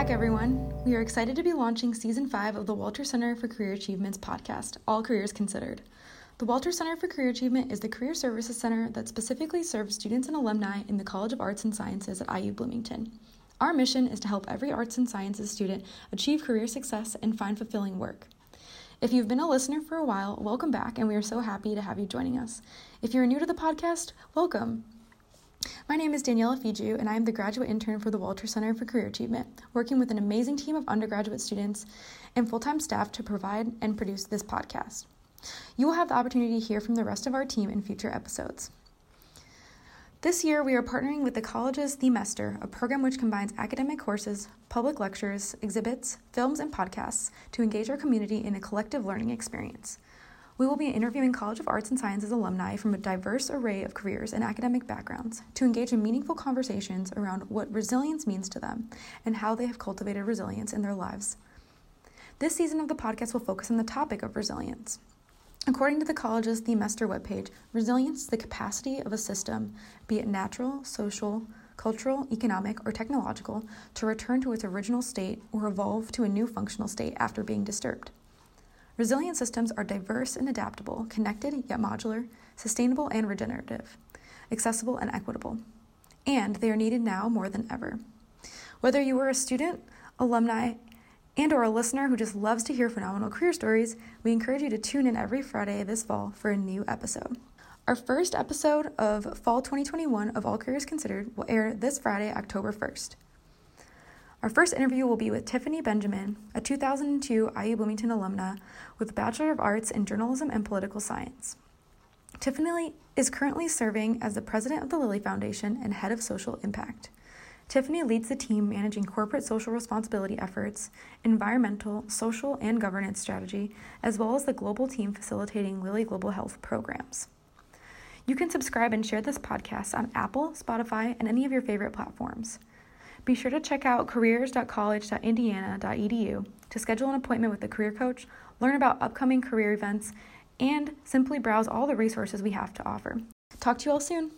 back, everyone. We are excited to be launching season five of the Walter Center for Career Achievements podcast, All Careers Considered. The Walter Center for Career Achievement is the career services center that specifically serves students and alumni in the College of Arts and Sciences at IU Bloomington. Our mission is to help every arts and sciences student achieve career success and find fulfilling work. If you've been a listener for a while, welcome back, and we are so happy to have you joining us. If you're new to the podcast, welcome. My name is Daniela Fiju, and I am the graduate intern for the Walter Center for Career Achievement, working with an amazing team of undergraduate students and full time staff to provide and produce this podcast. You will have the opportunity to hear from the rest of our team in future episodes. This year, we are partnering with the college's Themester, a program which combines academic courses, public lectures, exhibits, films, and podcasts to engage our community in a collective learning experience. We will be interviewing College of Arts and Sciences alumni from a diverse array of careers and academic backgrounds to engage in meaningful conversations around what resilience means to them and how they have cultivated resilience in their lives. This season of the podcast will focus on the topic of resilience. According to the college's Themester webpage, resilience is the capacity of a system, be it natural, social, cultural, economic, or technological, to return to its original state or evolve to a new functional state after being disturbed. Resilient systems are diverse and adaptable, connected yet modular, sustainable and regenerative, accessible and equitable. And they are needed now more than ever. Whether you are a student, alumni, and or a listener who just loves to hear phenomenal career stories, we encourage you to tune in every Friday this fall for a new episode. Our first episode of Fall 2021 of All Careers Considered will air this Friday, October 1st. Our first interview will be with Tiffany Benjamin, a 2002 IU Bloomington alumna with a Bachelor of Arts in Journalism and Political Science. Tiffany is currently serving as the president of the Lilly Foundation and head of social impact. Tiffany leads the team managing corporate social responsibility efforts, environmental, social, and governance strategy, as well as the global team facilitating Lilly Global Health programs. You can subscribe and share this podcast on Apple, Spotify, and any of your favorite platforms. Be sure to check out careers.college.indiana.edu to schedule an appointment with a career coach, learn about upcoming career events, and simply browse all the resources we have to offer. Talk to you all soon.